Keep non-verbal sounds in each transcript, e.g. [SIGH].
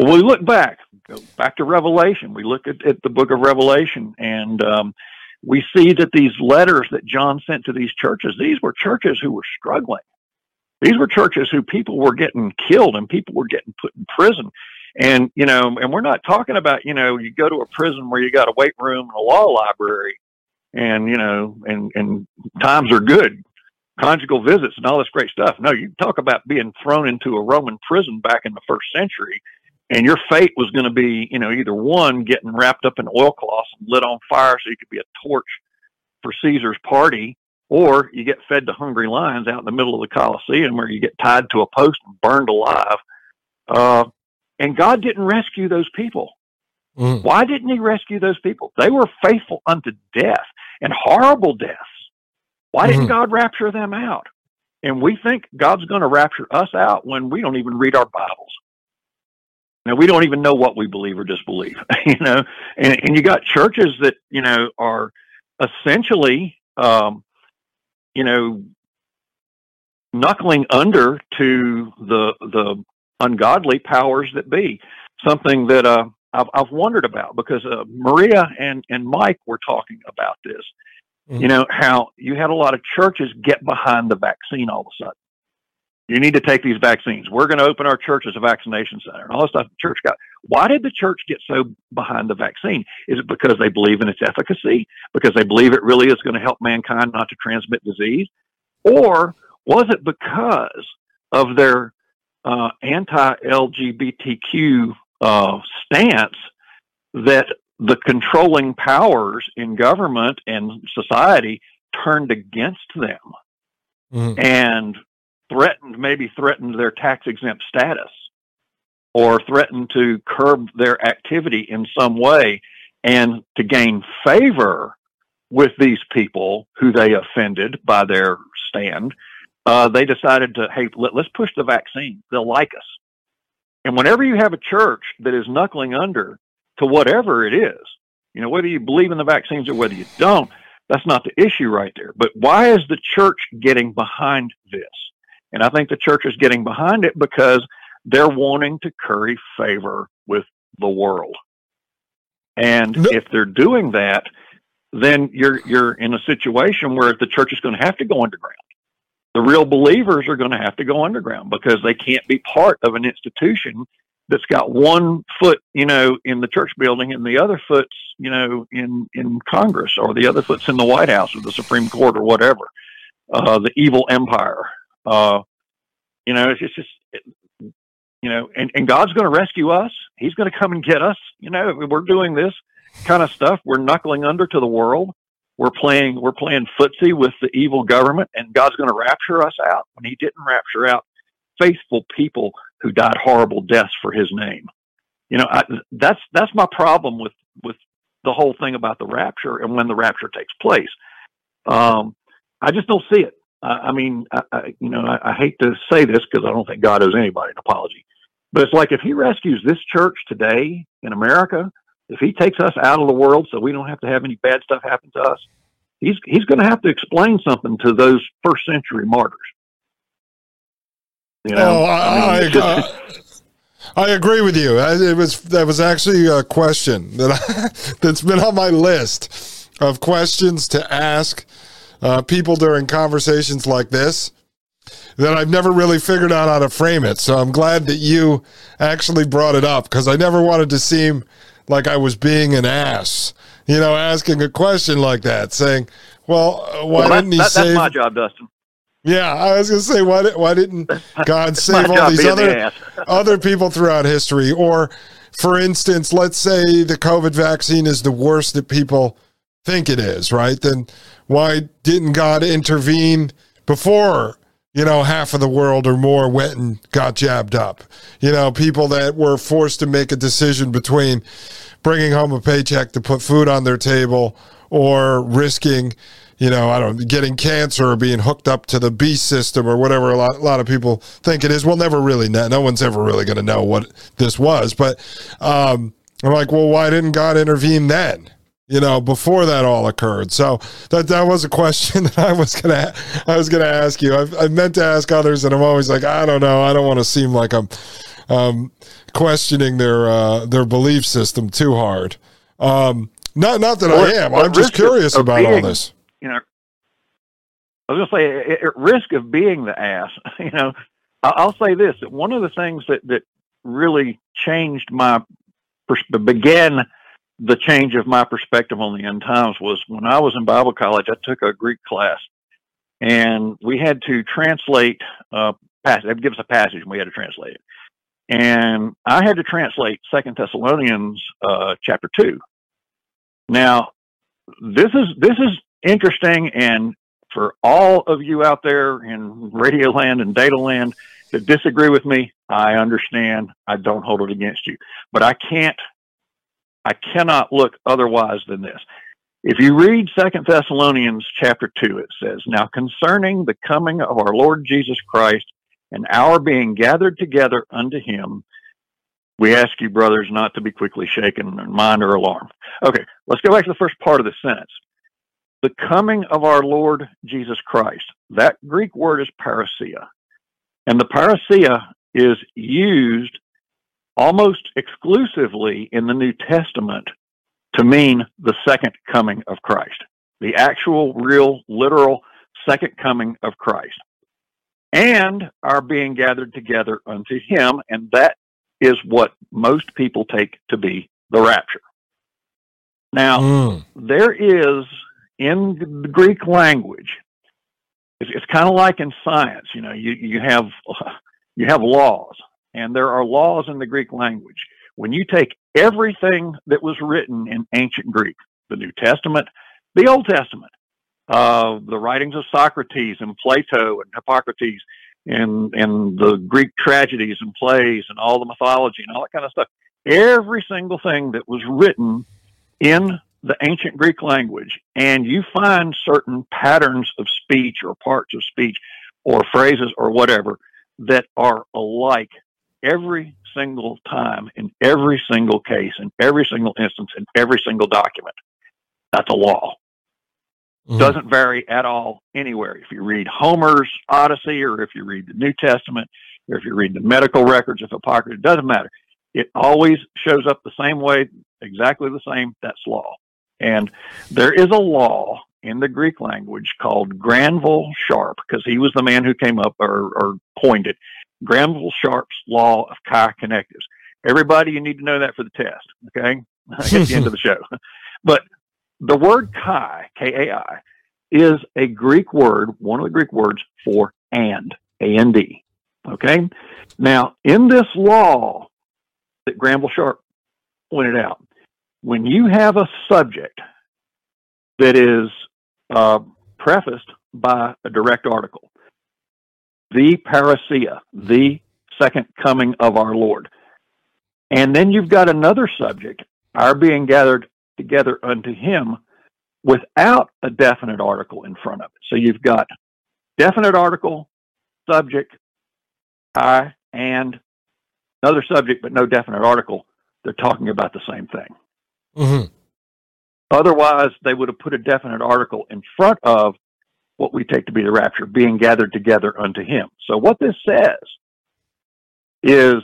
Well, we look back, back to Revelation. We look at, at the book of Revelation and um, we see that these letters that John sent to these churches, these were churches who were struggling. These were churches who people were getting killed and people were getting put in prison. And, you know, and we're not talking about, you know, you go to a prison where you got a weight room and a law library and, you know, and, and times are good, conjugal visits and all this great stuff. No, you talk about being thrown into a Roman prison back in the first century and your fate was going to be, you know, either one, getting wrapped up in oilcloths and lit on fire so you could be a torch for Caesar's party, or you get fed to hungry lions out in the middle of the Colosseum where you get tied to a post and burned alive. Uh, and God didn't rescue those people. Mm. Why didn't He rescue those people? They were faithful unto death and horrible deaths. Why didn't mm-hmm. God rapture them out? And we think God's going to rapture us out when we don't even read our Bibles. Now we don't even know what we believe or disbelieve, [LAUGHS] you know. And, and you got churches that you know are essentially um, you know, knuckling under to the the ungodly powers that be. Something that uh, I've, I've wondered about because uh, Maria and and Mike were talking about this. Mm-hmm. You know how you had a lot of churches get behind the vaccine all of a sudden. You need to take these vaccines. We're going to open our church as a vaccination center and all this stuff. The church got. Why did the church get so behind the vaccine? Is it because they believe in its efficacy? Because they believe it really is going to help mankind not to transmit disease? Or was it because of their uh, anti-LGBTQ uh, stance that the controlling powers in government and society turned against them mm. and threatened, maybe threatened their tax exempt status or threatened to curb their activity in some way and to gain favor with these people who they offended by their stand, uh, they decided to, hey, let, let's push the vaccine. They'll like us. And whenever you have a church that is knuckling under to whatever it is, you know, whether you believe in the vaccines or whether you don't, that's not the issue right there. But why is the church getting behind this? And I think the church is getting behind it because they're wanting to curry favor with the world. And no. if they're doing that, then you're you're in a situation where the church is going to have to go underground. The real believers are going to have to go underground because they can't be part of an institution that's got one foot, you know, in the church building and the other foot's, you know, in in Congress or the other foot's in the White House or the Supreme Court or whatever. Uh, the evil empire. Uh, you know, it's just, you know, and, and God's going to rescue us. He's going to come and get us. You know, we're doing this kind of stuff. We're knuckling under to the world. We're playing, we're playing footsie with the evil government and God's going to rapture us out when he didn't rapture out faithful people who died horrible deaths for his name. You know, I, that's, that's my problem with, with the whole thing about the rapture and when the rapture takes place. Um, I just don't see it. I mean, I, I, you know, I, I hate to say this because I don't think God owes anybody an apology, but it's like if He rescues this church today in America, if He takes us out of the world so we don't have to have any bad stuff happen to us, He's He's going to have to explain something to those first century martyrs. You know, oh, I, I, mean, just, I, I agree with you. It was that was actually a question that I, [LAUGHS] that's been on my list of questions to ask uh, people during conversations like this that I've never really figured out how to frame it. So I'm glad that you actually brought it up because I never wanted to seem like I was being an ass, you know, asking a question like that, saying, well, uh, why well, didn't he that, save? That's my job, Dustin. Yeah, I was going to say, why, why didn't God save all these other, the [LAUGHS] other people throughout history? Or, for instance, let's say the COVID vaccine is the worst that people think it is, right? Then why didn't God intervene before you know, half of the world or more went and got jabbed up. You know, people that were forced to make a decision between bringing home a paycheck to put food on their table or risking, you know, I don't getting cancer or being hooked up to the B system or whatever a lot, a lot of people think it is. We'll never really know. No one's ever really going to know what this was. But um, I'm like, well, why didn't God intervene then? You know, before that all occurred. So that that was a question [LAUGHS] that I was gonna I was gonna ask you. I, I meant to ask others, and I'm always like, I don't know. I don't want to seem like I'm um, questioning their uh, their belief system too hard. Um, not not that I am. I'm just curious about being, all this. You know, I was going to say, at risk of being the ass, [LAUGHS] you know, I'll say this: that one of the things that that really changed my began the change of my perspective on the end times was when I was in Bible college, I took a Greek class and we had to translate a passage. Give us a passage and we had to translate it. And I had to translate Second Thessalonians uh, chapter two. Now, this is this is interesting, and for all of you out there in Radio Land and Data Land that disagree with me, I understand. I don't hold it against you, but I can't I cannot look otherwise than this. If you read Second Thessalonians chapter 2, it says, Now concerning the coming of our Lord Jesus Christ and our being gathered together unto him, we ask you, brothers, not to be quickly shaken in mind or alarmed. Okay, let's go back to the first part of the sentence. The coming of our Lord Jesus Christ. That Greek word is parousia. And the parousia is used almost exclusively in the New Testament to mean the second coming of Christ, the actual, real, literal second coming of Christ, and are being gathered together unto Him, and that is what most people take to be the rapture. Now, mm. there is in the Greek language, it's, it's kind of like in science. You know, you you have you have laws, and there are laws in the Greek language. When you take everything that was written in ancient Greek, the New Testament, the Old Testament, uh, the writings of Socrates and Plato and Hippocrates, and and the Greek tragedies and plays and all the mythology and all that kind of stuff. Every single thing that was written in the ancient Greek language, and you find certain patterns of speech or parts of speech or phrases or whatever that are alike every single time in every single case in every single instance in every single document. That's a law. Mm-hmm. Doesn't vary at all anywhere. If you read Homer's Odyssey or if you read the New Testament or if you read the medical records of Hippocrates, it doesn't matter. It always shows up the same way, exactly the same. That's law. And there is a law in the Greek language called Granville Sharp, because he was the man who came up or, or coined it. Granville Sharp's law of kai connectives. Everybody, you need to know that for the test. Okay, [LAUGHS] at the end of the show. [LAUGHS] But the word kai, K A I, is a Greek word, one of the Greek words for and, A N D. Okay, now in this law that Granville Sharp pointed out, when you have a subject that is uh, prefaced by a direct article, the parousia, the second coming of our Lord. And then you've got another subject, our being gathered together unto him without a definite article in front of it. So you've got definite article, subject, I, and another subject, but no definite article. They're talking about the same thing. Mm-hmm. Otherwise, they would have put a definite article in front of what we take to be the rapture, being gathered together unto him. So what this says is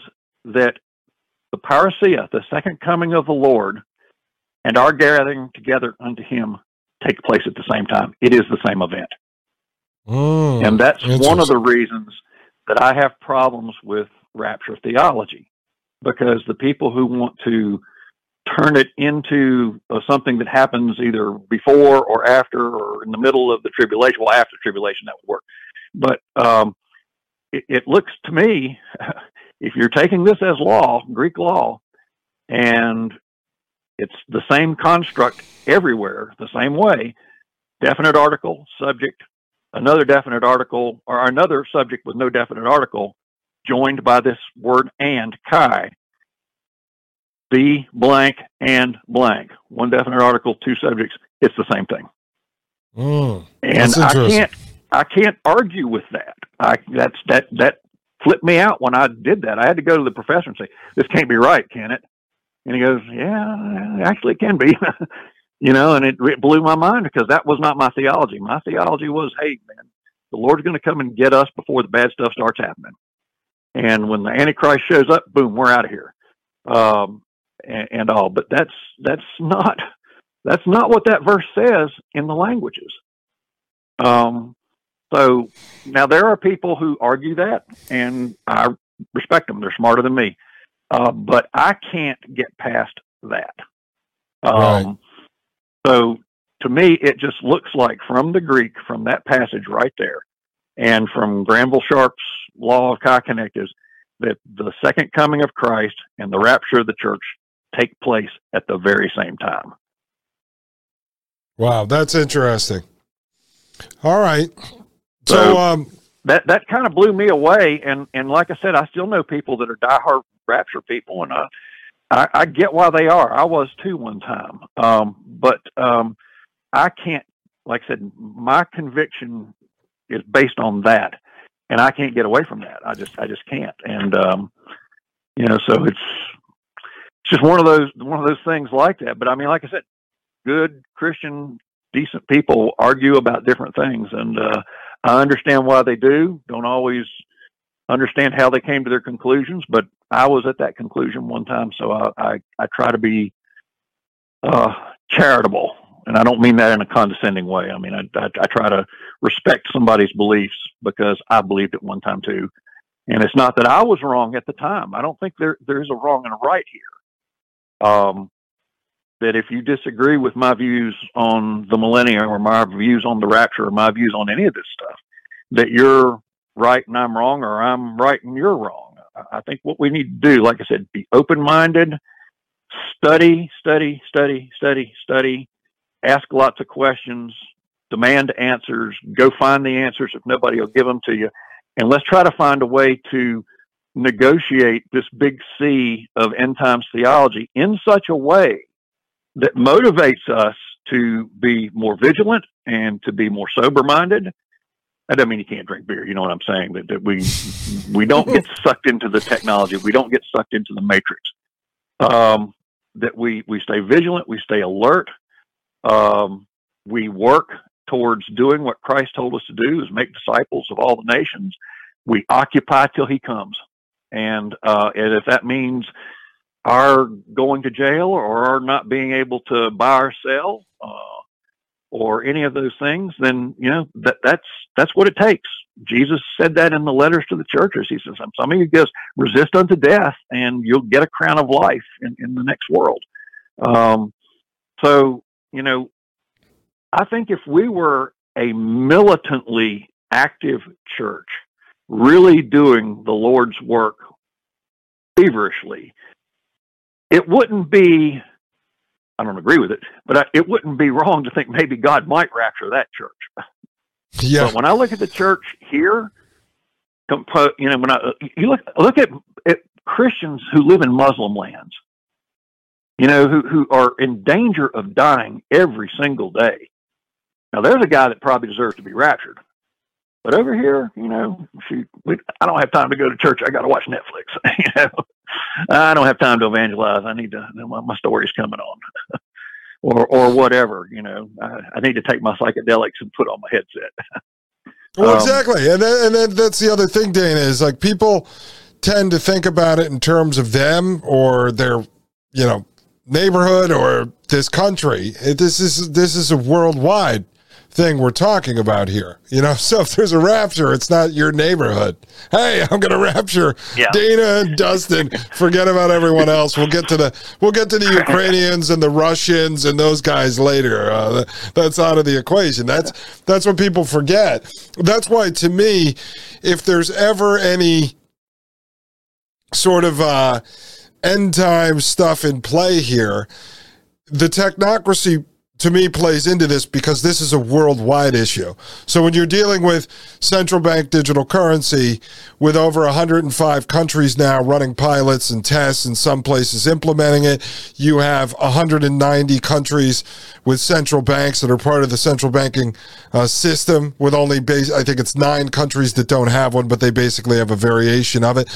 that the parousia, the second coming of the Lord, and our gathering together unto him take place at the same time. It is the same event. Mm, and that's one of the reasons that I have problems with rapture theology, because the people who want to turn it into uh, something that happens either before or after or in the middle of the tribulation. Well, after tribulation, that would work. But um, it, it, looks to me, [LAUGHS] if you're taking this as law, Greek law, and it's the same construct everywhere, the same way, definite article, subject, another definite article or another subject with no definite article joined by this word and kai be blank and blank. One definite article two subjects it's the same thing. Mm, and i can't i can't argue with that. I that's that that flipped me out when i did that. I had to go to the professor and say this can't be right can it? And he goes yeah actually it can be. [LAUGHS] You know, and it, it blew my mind because that was not my theology. My theology was, hey, man, the Lord's going to come and get us before the bad stuff starts happening. And when the Antichrist shows up, boom, we're out of here, um, and, and all. But that's that's not that's not what that verse says in the languages. Um, so now there are people who argue that, and I respect them. They're smarter than me, uh, but I can't get past that. Um, right. So to me, it just looks like from the Greek, from that passage right there, and from Granville Sharp's law of kai connectives, that the second coming of Christ and the rapture of the church take place at the very same time. Wow, that's interesting. All right. So, so um, that that kind of blew me away, and and like I said, I still know people that are diehard rapture people, and I I, I get why they are. I was too one time, um, but um, I can't. Like I said, my conviction is based on that, and I can't get away from that. I just, I just can't. And um, you know, so it's it's just one of those one of those things like that. But I mean, like I said, good Christian, decent people argue about different things, and uh, I understand why they do. Don't always understand how they came to their conclusions, but I was at that conclusion one time, so I I, I try to be uh, charitable, and I don't mean that in a condescending way. I mean I, I, I try to respect somebody's beliefs because I believed it one time too, and it's not that I was wrong at the time. I don't think there there's a wrong and a right here. Um, that if you disagree with my views on the millennium or my views on the rapture or my views on any of this stuff, that you're right and I'm wrong or I'm right and you're wrong. I think what we need to do, like I said, be open minded, study, study, study, study, study, ask lots of questions, demand answers, go find the answers if nobody will give them to you. And let's try to find a way to negotiate this big C of end times theology in such a way that motivates us to be more vigilant and to be more sober minded that doesn't mean you can't drink beer. You know what I'm saying? That, that we we don't get [LAUGHS] sucked into the technology. We don't get sucked into the matrix. Um, that we we stay vigilant. We stay alert. Um, we work towards doing what Christ told us to do: is make disciples of all the nations. We occupy till He comes, and uh, and if that means our going to jail or our not being able to buy or sell. Uh, or any of those things, then you know that that's that's what it takes. Jesus said that in the letters to the churches. He says, "Some of you just resist unto death, and you'll get a crown of life in, in the next world." Um, so you know, I think if we were a militantly active church, really doing the Lord's work feverishly, it wouldn't be I don't agree with it, but I, it wouldn't be wrong to think maybe God might rapture that church. Yeah. But when I look at the church here, you know, when I you look look at, at Christians who live in Muslim lands, you know, who who are in danger of dying every single day. Now, there's a guy that probably deserves to be raptured. But over here, you know, shoot, we, I don't have time to go to church. I got to watch Netflix. [LAUGHS] you know, I don't have time to evangelize. I need to. My story's coming on, [LAUGHS] or or whatever. You know, I, I, need to take my psychedelics and put on my headset. [LAUGHS] well, um, exactly, and then, and then that's the other thing, Dana, is like people tend to think about it in terms of them or their, you know, neighborhood or this country. This is this is a worldwide thing we're talking about here. You know, [LAUGHS] so if there's a rapture, it's not your neighborhood. Hey, I'm going to rapture yeah. Dana and Dustin. Forget about everyone else. We'll get to the we'll get to the Ukrainians and the Russians and those guys later. Uh, that's out of the equation. That's that's what people forget. That's why, to me, if there's ever any sort of uh, end time stuff in play here, the technocracy to me plays into this because this is a worldwide issue. So when you're dealing with central bank digital currency with over 105 countries now running pilots and tests and some places implementing it, you have 190 countries with central banks that are part of the central banking uh, system with only base I think it's 9 countries that don't have one but they basically have a variation of it.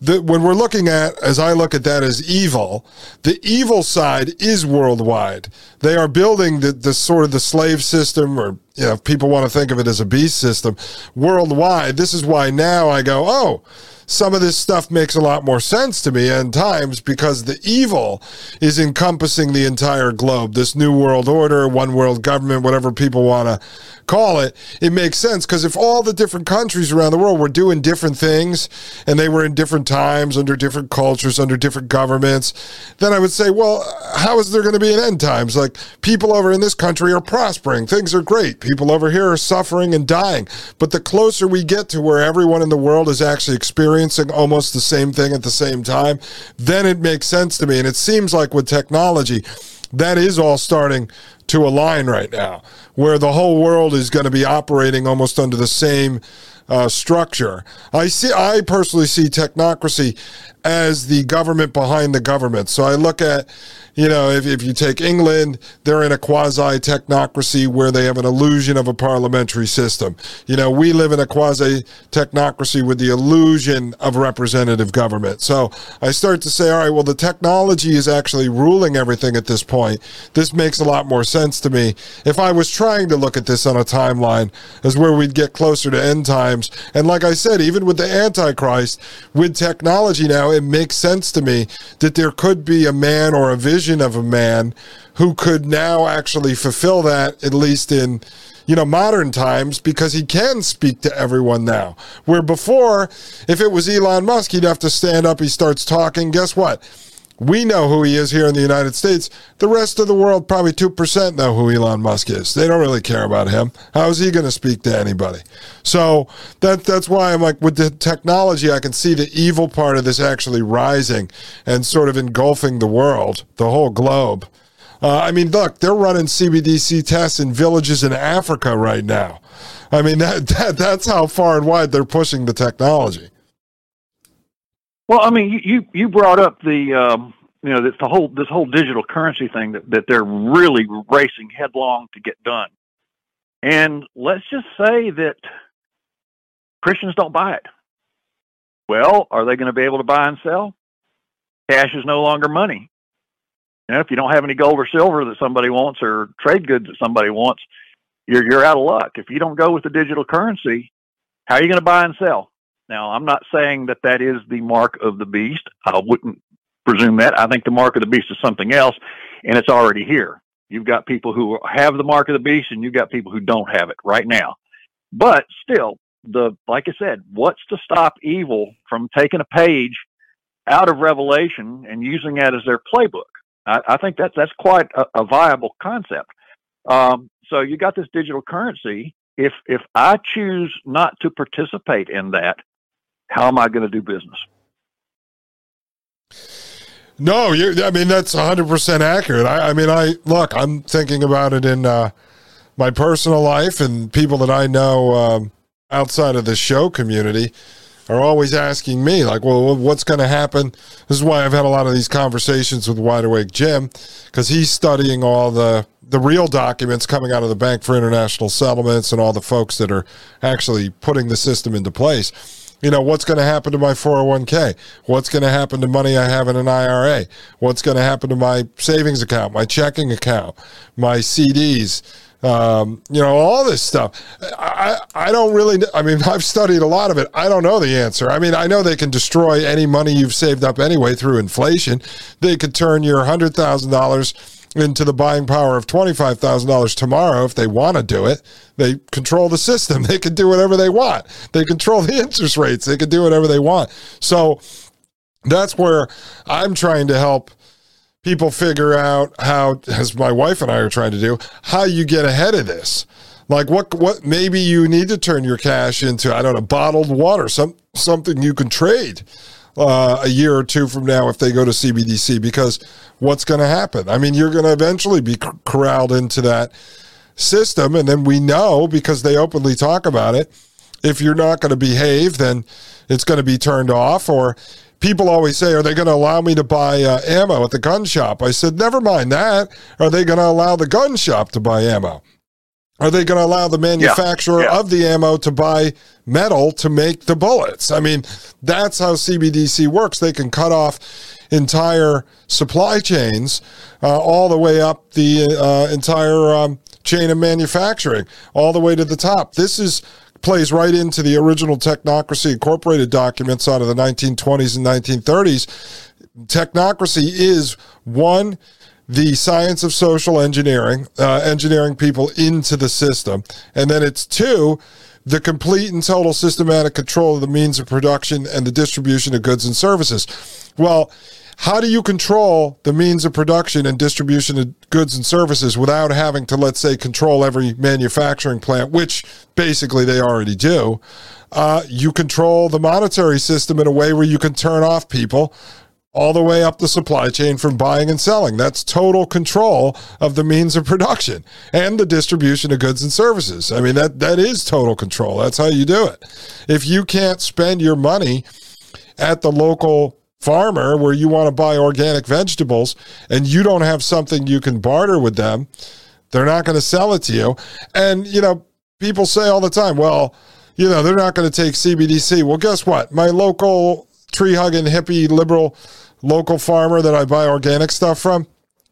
The, when we're looking at as I look at that as evil, the evil side is worldwide. They are building the, the sort of the slave system, or you know, if people want to think of it as a beast system worldwide. This is why now I go, oh, some of this stuff makes a lot more sense to me and times because the evil is encompassing the entire globe. This new world order, one world government, whatever people want to call it, it makes sense because if all the different countries around the world were doing different things and they were in different times, under different cultures, under different governments, then I would say, well, how is there going to be an end times? Like people over in this country are prospering, things are great. People over here are suffering and dying. But the closer we get to where everyone in the world is actually experiencing almost the same thing at the same time, then it makes sense to me. And it seems like with technology, that is all starting to align right now, where the whole world is going to be operating almost under the same uh, structure. I see. I personally see technocracy as the government behind the government. So I look at, you know, if, if you take England, they're in a quasi technocracy where they have an illusion of a parliamentary system. You know, we live in a quasi technocracy with the illusion of representative government. So I start to say, all right, well, the technology is actually ruling everything at this point. This makes a lot more sense to me. If I was trying to look at this on a timeline as where we'd get closer to end times, and like I said, even with the Antichrist, with technology now, it makes sense to me that there could be a man or a vision of a man who could now actually fulfill that, at least in you know, modern times because he can speak to everyone now. Where before, if it was Elon Musk, he'd have to stand up, he starts talking. Guess what? We know who he is here in the United States. The rest of the world, probably 2% know who Elon Musk is. They don't really care about him. How is he going to speak to anybody? So that, that's why I'm like, with the technology, I can see the evil part of this actually rising and sort of engulfing the world, the whole globe. Uh, I mean, look, they're running CBDC tests in villages in Africa right now. I mean, [LAUGHS] that, that that's how far and wide they're pushing the technology. Well, I mean, you you brought up the um, you know this the whole this whole digital currency thing that that they're really racing headlong to get done, and let's just say that Christians don't buy it. Well, are they going to be able to buy and sell? Cash is no longer money. You know, if you don't have any gold or silver that somebody wants or trade goods that somebody wants, you're you're out of luck. If you don't go with the digital currency, how are you going to buy and sell? Now, I'm not saying that that is the mark of the beast. I wouldn't presume that. I think the mark of the beast is something else, and it's already here. You've got people who have the mark of the beast, and you've got people who don't have it right now. But still, the like I said, what's to stop evil from taking a page out of Revelation and using that as their playbook? I, I think that's that's quite a, a viable concept. Um, so you got this digital currency. If if I choose not to participate in that, how am I going to do business? No, you. I mean that's 100 percent accurate. I, I, mean, I look. I'm thinking about it in uh, my personal life and people that I know um, outside of the show community are always asking me, like, well, what's going to happen? This is why I've had a lot of these conversations with Wide Awake Jim because he's studying all the the real documents coming out of the Bank for International Settlements and all the folks that are actually putting the system into place you know, what's going to happen to my 401k? What's going to happen to money I have in an IRA? What's going to happen to my savings account, my checking account, my CDs? Um, you know, all this stuff. I, I don't really, I mean, [LAUGHS] I've studied a lot of it. I don't know the answer. I mean, I know they can destroy any money you've saved up anyway through inflation. They could turn your $100,000 into the buying power of $25,000 tomorrow if they want to do it. They control the system. [LAUGHS] They can do whatever they want. They control the interest rates. They can do whatever they want. So that's where I'm trying to help people figure out how, as my wife and I are trying to do, how you get ahead of this. Like what what maybe you need to turn your cash into I don't know bottled water some something you can trade uh, a year or two from now if they go to CBDC because what's going to happen? I mean, you're going to eventually be corralled into that system. And then we know because they openly talk about it if you're not going to behave, then it's going to be turned off. Or people always say, Are they going to allow me to buy uh, ammo at the gun shop? I said, Never mind that. Are they going to allow the gun shop to buy ammo? Are they going to allow the manufacturer yeah, yeah. of the ammo to buy metal to make the bullets? I mean, that's how CBDC works. They can cut off entire supply chains uh, all the way up the uh, entire um, chain of manufacturing, all the way to the top. This is plays right into the original Technocracy Incorporated documents out of the 1920s and 1930s. Technocracy is one the science of social engineering, uh, engineering people into the system. And then it's two, the complete and total systematic control of the means of production and the distribution of goods and services. Well, how do you control the means of production and distribution of goods and services without having to, let's say, control every manufacturing plant, which basically they already do? Uh, you control the monetary system in a way where you can turn off people all the way up the supply chain from buying and selling. That's total control of the means of production and the distribution of goods and services. I mean, that, that is total control. That's how you do it. If you can't spend your money at the local farmer where you want to buy organic vegetables and you don't have something you can barter with them, they're not going to sell it to you. And, you know, people say all the time, well, you know, they're not going to take CBDC. Well, guess what? My local tree hugging hippie liberal local farmer that I buy organic stuff from,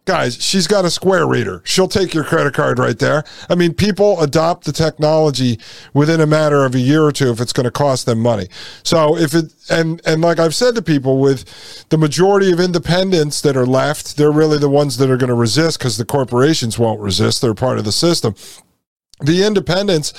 guys, she's got a square reader. She'll take your credit card right there. I mean, people adopt the technology within a matter of a year or two if it's going to cost them money. So if it and and like I've said to people with the majority of independents that are left, they're really the ones that are going to resist because the corporations won't resist. They're part of the system the independents,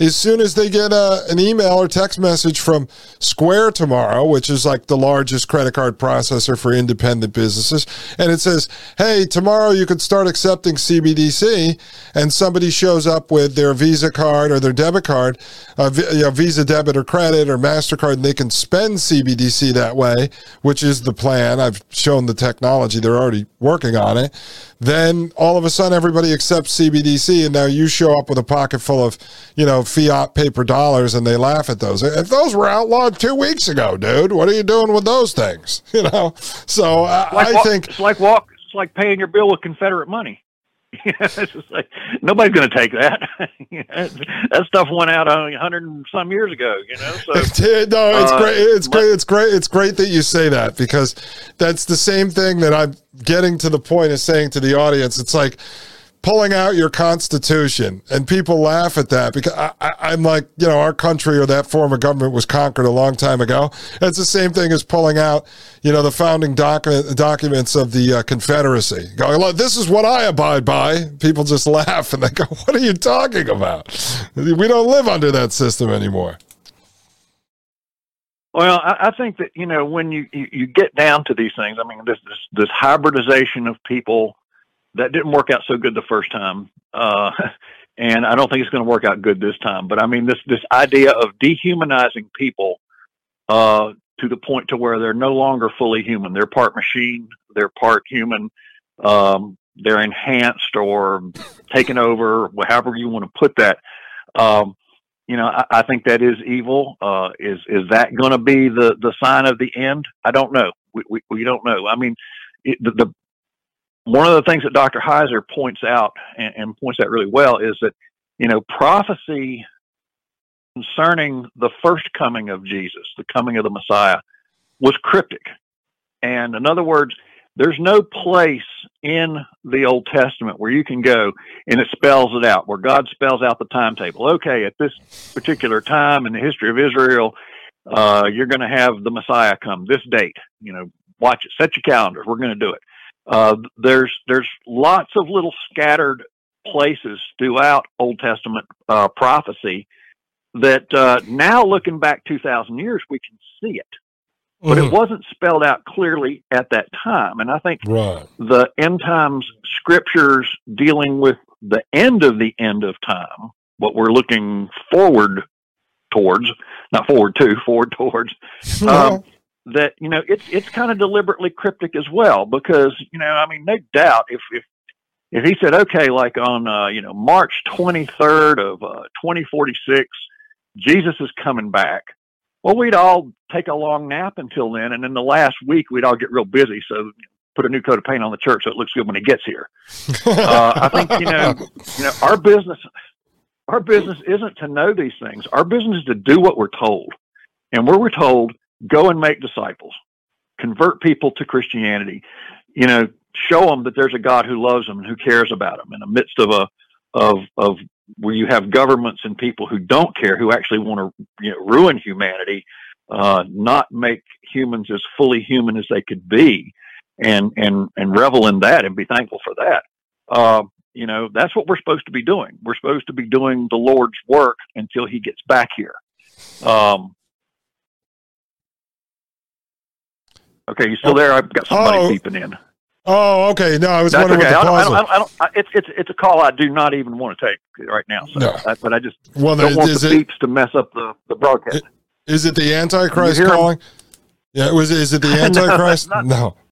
as soon as they get a, uh, an email or text message from Square tomorrow, which is like the largest credit card processor for independent businesses, and it says, hey, tomorrow you can start accepting CBDC, and somebody shows up with their Visa card or their debit card, uh, you know, Visa debit or credit or MasterCard, and they can spend CBDC that way, which is the plan. I've shown the technology, they're already working on it. Then all of a sudden, everybody accepts CBDC, and now you show up with a pocket full of, you know, fiat paper dollars, and they laugh at those. If those were outlawed two weeks ago, dude, what are you doing with those things? [LAUGHS] You know, so uh, like I walk, think it's like walk. It's like paying your bill with Confederate money. [LAUGHS] it's just like nobody's going to take that. [LAUGHS] that stuff went out a hundred and some years ago. You know, so no, it's uh, great. It's great. It's great. It's great that you say that because that's the same thing that I'm getting to the point of saying to the audience. It's like pulling out your constitution. And people laugh at that because I, am like you know our country or that form of government was conquered a long time ago. It's the same thing as pulling out you know the founding document documents of the uh, confederacy. Going look this is what i abide by. People just [LAUGHS] laugh and they go what are you talking about? We don't live under that system anymore. Well, I, I think that you know when you, you, you get down to these things. I mean, this this, this hybridization of people that didn't work out so good the first time. Uh, [LAUGHS] and I don't think it's going to work out good this time. But I mean, this this idea of dehumanizing people uh, to the point to where they're no longer fully human. They're part machine. They're part human. Um, they're enhanced or taken over, however you want to put that. Um, you know, I, I, think that is evil. Uh, is is that going to be the the sign of the end? I don't know. We we, we don't know. I mean, it, the, the one of the things that Dr. Heiser points out and, and points out really well is that, you know, prophecy concerning the first coming of Jesus, the coming of the Messiah, was cryptic. And in other words, there's no place in the Old Testament where you can go and it spells it out, where God spells out the timetable. Okay, at this particular time in the history of Israel, uh, you're going to have the Messiah come this date. You know, watch it, set your calendars. We're going to do it. Uh, there's there's lots of little scattered places throughout Old Testament uh, prophecy that uh, now looking back 2,000 years we can see it, but mm-hmm. it wasn't spelled out clearly at that time. And I think right. the end times scriptures dealing with the end of the end of time, what we're looking forward towards, not forward to, forward towards. [LAUGHS] Um, that you know it's it's kind of deliberately cryptic as well because you know I mean no doubt if if if he said okay like on uh, you know March 23rd of uh, 2046 Jesus is coming back well we'd all take a long nap until then and in the last week we'd all get real busy so put a new coat of paint on the church so it looks good when he gets here. [LAUGHS] Uh, I think you know you know our business our business isn't to know these things. Our business is to do what we're told. And where we're told go and make disciples, convert people to Christianity, you know, show them that there's a God who loves them and who cares about them in the midst of a of of where you have governments and people who don't care, who actually want to you know, ruin humanity, uh, not make humans as fully human as they could be, and and and revel in that and be thankful for that. Uh, you know, that's what we're supposed to be doing. We're supposed to be doing the Lord's work until He gets back here. Um, Okay, you still there? I've got somebody oh. peeping in. Oh, okay. No, I was That's wondering okay. what the I don't, I don't, I don't, I, it's it's it's a call I do not even want to take right now. So, no. I, but I just well, don't want the it, beeps to mess up the, the broadcast. Is it the Antichrist calling? Yeah, was is it the [LAUGHS] Antichrist? no, not, no,